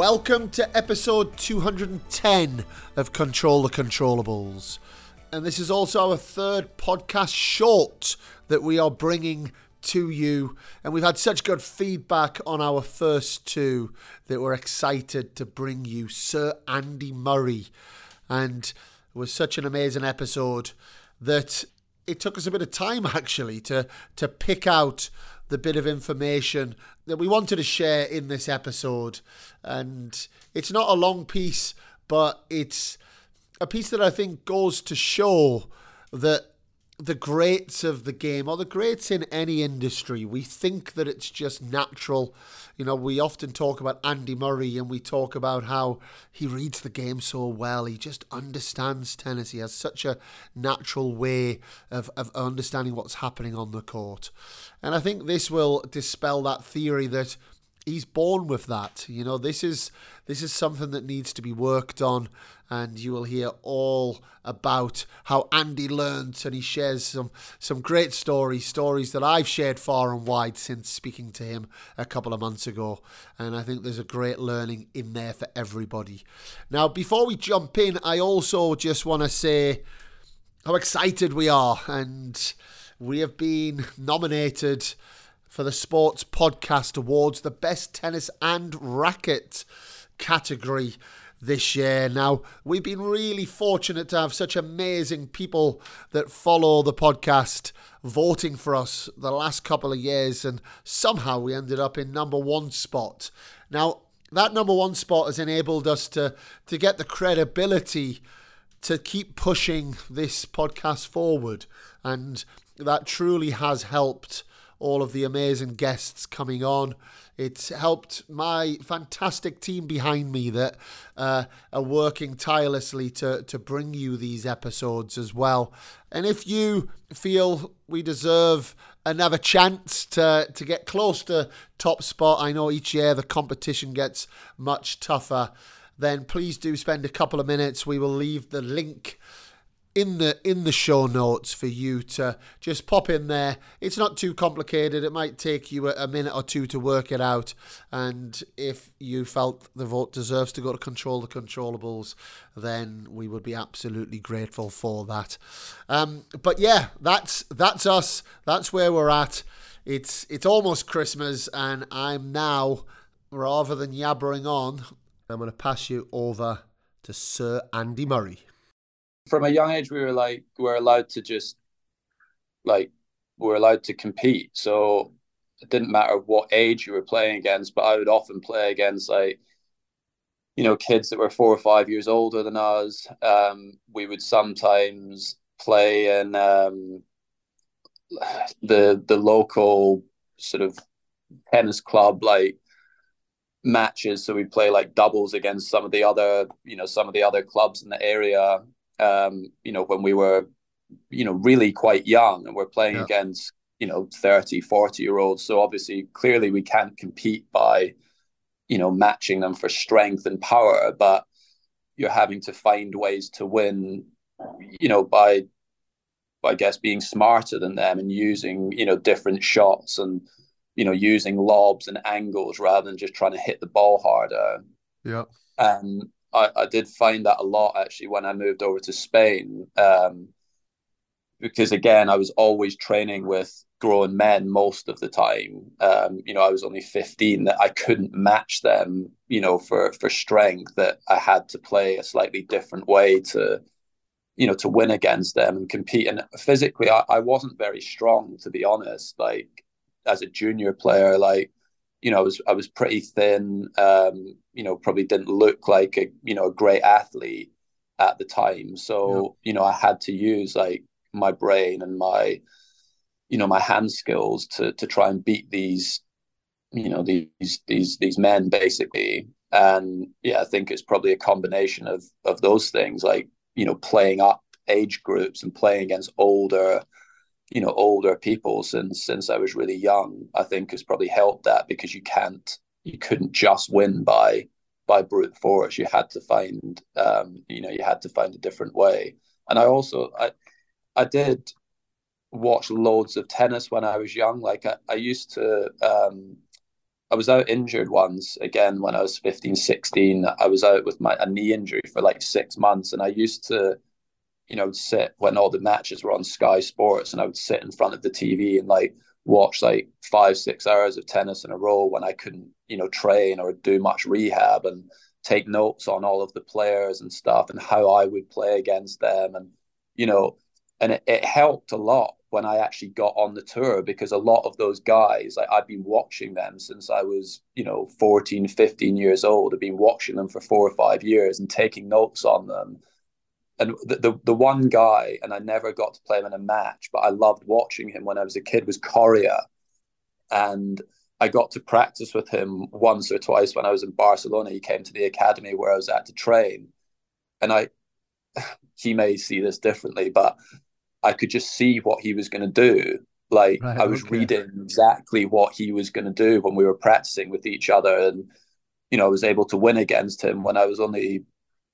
Welcome to episode 210 of Control the Controllables. And this is also our third podcast short that we are bringing to you. And we've had such good feedback on our first two that we're excited to bring you Sir Andy Murray. And it was such an amazing episode that it took us a bit of time actually to to pick out the bit of information that we wanted to share in this episode. And it's not a long piece, but it's a piece that I think goes to show that the greats of the game or the greats in any industry, we think that it's just natural. You know, we often talk about Andy Murray and we talk about how he reads the game so well. He just understands tennis. He has such a natural way of, of understanding what's happening on the court. And I think this will dispel that theory that he's born with that. You know, this is this is something that needs to be worked on, and you will hear all about how Andy learns, and he shares some some great stories, stories that I've shared far and wide since speaking to him a couple of months ago, and I think there's a great learning in there for everybody. Now, before we jump in, I also just want to say how excited we are, and we have been nominated for the Sports Podcast Awards, the Best Tennis and Racket category this year. Now, we've been really fortunate to have such amazing people that follow the podcast voting for us the last couple of years, and somehow we ended up in number one spot. Now, that number one spot has enabled us to, to get the credibility to keep pushing this podcast forward, and that truly has helped all of the amazing guests coming on. It's helped my fantastic team behind me that uh, are working tirelessly to, to bring you these episodes as well. And if you feel we deserve another chance to, to get close to top spot, I know each year the competition gets much tougher, then please do spend a couple of minutes. We will leave the link in the in the show notes for you to just pop in there. It's not too complicated. It might take you a, minute or two to work it out. And if you felt the vote deserves to go to control the controllables, then we would be absolutely grateful for that. Um, but yeah, that's that's us. That's where we're at. It's it's almost Christmas, and I'm now rather than yabbering on, I'm going to pass you over to Sir Andy Murray from a young age we were like we were allowed to just like we were allowed to compete. So it didn't matter what age you were playing against but i would often play against like you know kids that were four or five years older than us. Um, we would sometimes play in um, the the local sort of tennis club like matches. So we play like doubles against some of the other you know some of the other clubs in the area um, you know, when we were, you know, really quite young and we're playing yeah. against, you know, 30, 40 year olds. So obviously, clearly we can't compete by, you know, matching them for strength and power, but you're having to find ways to win, you know, by, I guess, being smarter than them and using, you know, different shots and, you know, using lobs and angles rather than just trying to hit the ball harder. Yeah. And I, I did find that a lot actually when I moved over to Spain. Um, because again, I was always training with grown men most of the time. Um, you know, I was only 15 that I couldn't match them, you know, for for strength that I had to play a slightly different way to, you know, to win against them and compete. And physically I, I wasn't very strong, to be honest. Like as a junior player, like you know, I was I was pretty thin. Um, you know, probably didn't look like a you know a great athlete at the time. So yeah. you know, I had to use like my brain and my you know my hand skills to to try and beat these you know these these these men basically. And yeah, I think it's probably a combination of of those things, like you know, playing up age groups and playing against older you know older people since since I was really young I think has probably helped that because you can't you couldn't just win by by brute force. You had to find um you know you had to find a different way. And I also I I did watch loads of tennis when I was young. Like I, I used to um I was out injured once again when I was 15, 16. I was out with my a knee injury for like six months, and I used to, you know, sit when all the matches were on Sky Sports, and I would sit in front of the TV and like watch like five, six hours of tennis in a row when I couldn't, you know, train or do much rehab and take notes on all of the players and stuff and how I would play against them. And, you know, and it, it helped a lot when I actually got on the tour because a lot of those guys, like I've been watching them since I was, you know, 14, 15 years old. I've been watching them for four or five years and taking notes on them. And the, the, the one guy, and I never got to play him in a match, but I loved watching him when I was a kid, was Coria. And I got to practice with him once or twice when I was in Barcelona. He came to the academy where I was at to train. And I, he may see this differently, but I could just see what he was going to do. Like right, I was okay. reading exactly what he was going to do when we were practicing with each other, and you know, I was able to win against him when I was only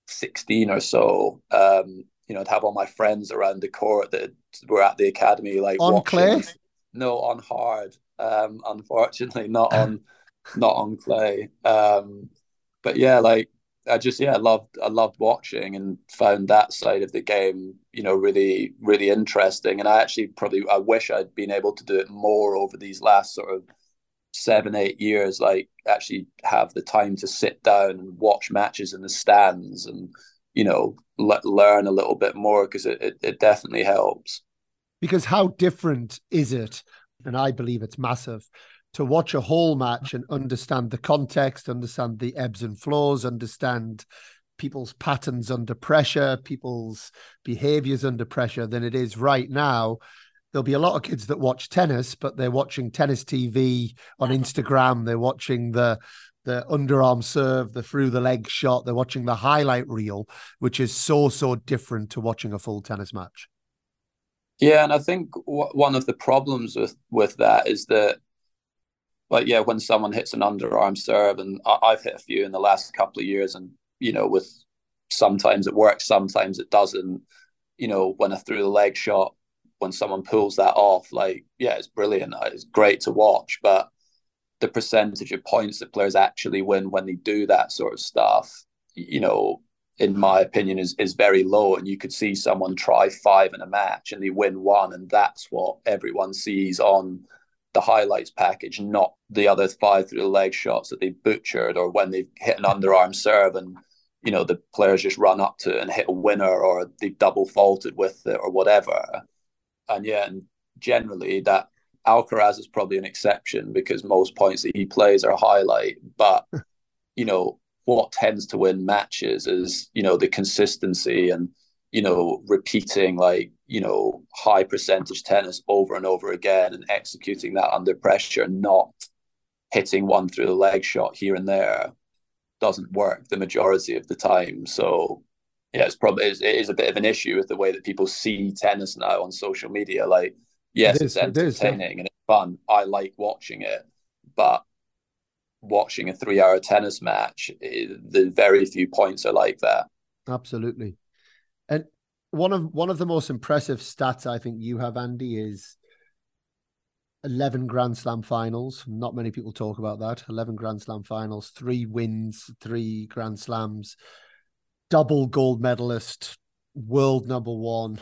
sixteen or so. Um, you know, I'd have all my friends around the court that were at the academy, like on watching. clay. No, on hard. Um, unfortunately, not on, not on clay. Um, but yeah, like I just yeah, I loved I loved watching and found that side of the game, you know, really really interesting. And I actually probably I wish I'd been able to do it more over these last sort of seven eight years. Like actually have the time to sit down and watch matches in the stands and you know le- learn a little bit more because it, it it definitely helps. Because how different is it? And I believe it's massive to watch a whole match and understand the context, understand the ebbs and flows, understand people's patterns under pressure, people's behaviors under pressure than it is right now. There'll be a lot of kids that watch tennis, but they're watching tennis TV on Instagram. They're watching the the underarm serve, the through the leg shot. They're watching the highlight reel, which is so so different to watching a full tennis match. Yeah, and I think w- one of the problems with with that is that but yeah, when someone hits an underarm serve, and I, have hit a few in the last couple of years, and you know, with sometimes it works, sometimes it doesn't. You know, when I through the leg shot, when someone pulls that off, like yeah, it's brilliant. Uh, it's great to watch, but the percentage of points that players actually win when they do that sort of stuff, you know, in my opinion, is is very low. And you could see someone try five in a match and they win one, and that's what everyone sees on the highlights package, not the other five through the leg shots that they butchered or when they've hit an underarm serve and you know the players just run up to it and hit a winner or they double faulted with it or whatever. And yeah, and generally that Alcaraz is probably an exception because most points that he plays are a highlight. But you know what tends to win matches is you know the consistency and you know repeating like you know, high percentage tennis over and over again and executing that under pressure, not hitting one through the leg shot here and there doesn't work the majority of the time. So yeah, it's probably it is a bit of an issue with the way that people see tennis now on social media. Like, yes, it is, it's entertaining it is, and it's fun. I like watching it, but watching a three-hour tennis match, the very few points are like that. Absolutely. And one of one of the most impressive stats I think you have, Andy, is 11 Grand Slam finals. Not many people talk about that. 11 Grand Slam finals, three wins, three Grand Slams, double gold medalist, world number one,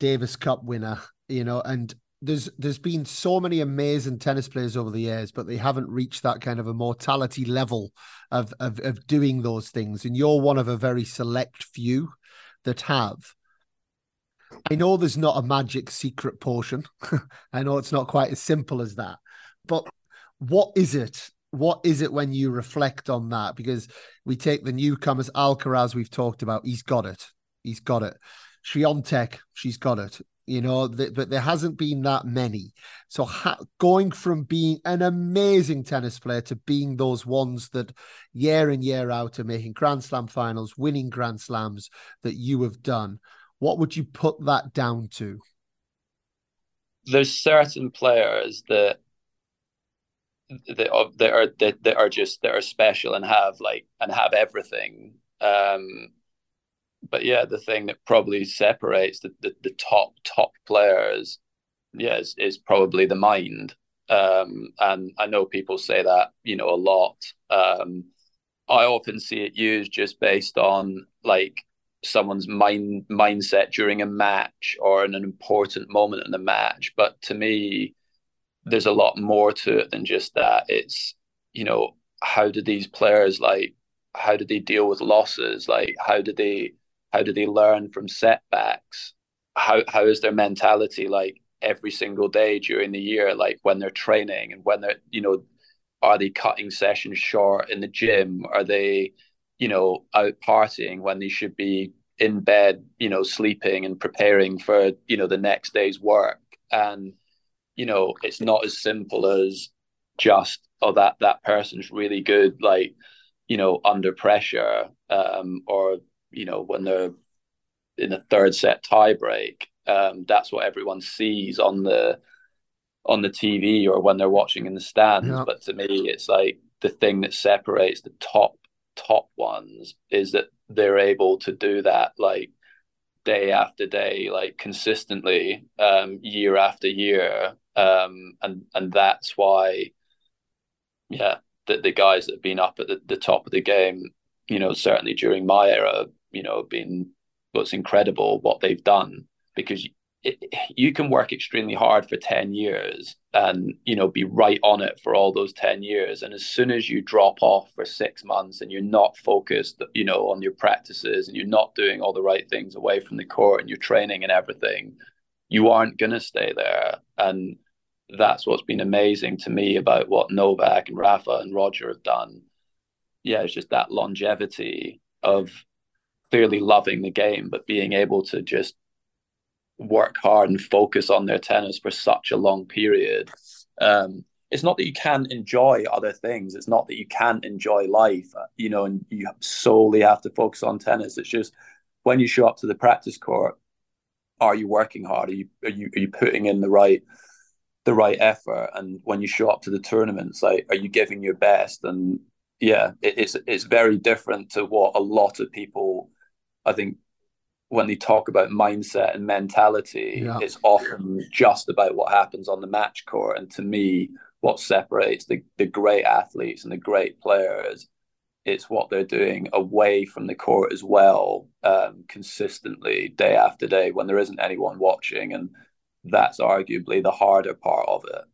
Davis Cup winner, you know, and there's there's been so many amazing tennis players over the years, but they haven't reached that kind of a mortality level of, of of doing those things. And you're one of a very select few that have. I know there's not a magic secret potion. I know it's not quite as simple as that. But what is it? What is it when you reflect on that? Because we take the newcomers, Alcaraz, we've talked about, he's got it. He's got it. Swiatek, she's got it you know, th- but there hasn't been that many. So ha- going from being an amazing tennis player to being those ones that year in year out are making Grand Slam finals, winning Grand Slams that you have done, what would you put that down to? There's certain players that that are that that are just that are special and have like and have everything. Um, but yeah, the thing that probably separates the, the, the top top players, yeah, is, is probably the mind. Um, and I know people say that, you know, a lot. Um, I often see it used just based on like someone's mind mindset during a match or in an important moment in the match. But to me, there's a lot more to it than just that. It's, you know, how do these players like how do they deal with losses? Like how do they how do they learn from setbacks? How how is their mentality like every single day during the year, like when they're training and when they're, you know, are they cutting sessions short in the gym? Are they, you know, out partying when they should be in bed, you know, sleeping and preparing for, you know, the next day's work? And, you know, it's not as simple as just, oh, that that person's really good, like, you know, under pressure, um, or, you know, when they're in a third set tie break um, that's what everyone sees on the on the TV or when they're watching in the stands. Yeah. But to me, it's like the thing that separates the top top ones is that they're able to do that like day after day, like consistently, um, year after year, um, and and that's why, yeah, the the guys that have been up at the, the top of the game, you know, certainly during my era, you know, been what's incredible what they've done because it, you can work extremely hard for 10 years and you know be right on it for all those 10 years. And as soon as you drop off for 6 months and you're not focused you know on your practices and you're not doing all the right things away from the court and your training and everything you aren't going to stay there. And that's what's been amazing to me about what Novak and Rafa and Roger have done. Yeah it's just that longevity of clearly loving the game but being able to just work hard and focus on their tennis for such a long period. Um, it's not that you can't enjoy other things. It's not that you can't enjoy life, you know, and you solely have to focus on tennis. It's just when you show up to the practice court, are you working hard? Are you are you are you putting in the right the right effort? And when you show up to the tournaments, like are you giving your best? And yeah, it, it's it's very different to what a lot of people I think when they talk about mindset and mentality, yeah. it's often just about what happens on the match court. And to me, what separates the, the great athletes and the great players, it's what they're doing away from the court as well, um, consistently, day after day, when there isn't anyone watching. And that's arguably the harder part of it.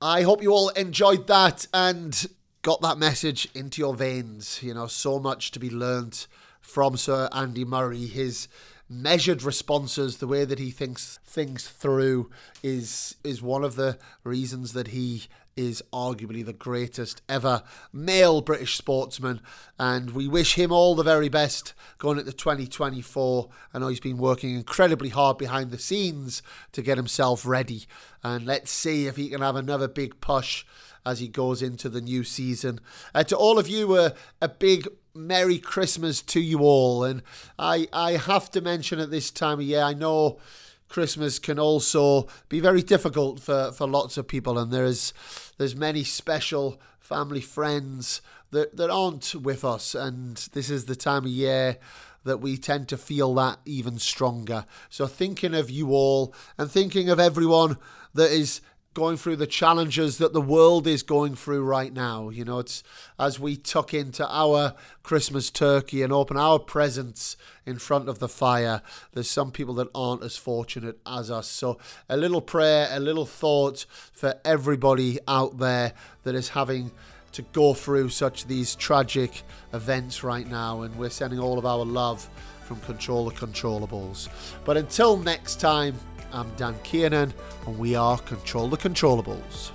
I hope you all enjoyed that and got that message into your veins. You know, so much to be learned from Sir Andy Murray. His measured responses, the way that he thinks things through, is is one of the reasons that he is arguably the greatest ever male British sportsman, and we wish him all the very best going into 2024. I know he's been working incredibly hard behind the scenes to get himself ready, and let's see if he can have another big push as he goes into the new season. Uh, to all of you, uh, a big Merry Christmas to you all. And I, I have to mention at this time of year, I know Christmas can also be very difficult for, for lots of people, and there's there's many special family friends that, that aren't with us, and this is the time of year that we tend to feel that even stronger. So thinking of you all and thinking of everyone that is going through the challenges that the world is going through right now. You know, it's as we tuck into our Christmas turkey and open our presents in front of the fire, there's some people that aren't as fortunate as us. So, a little prayer, a little thought for everybody out there that is having to go through such these tragic events right now. And we're sending all of our love from Control the Controllables. But until next time, I'm Dan Kiernan, and we are Control the Controllables.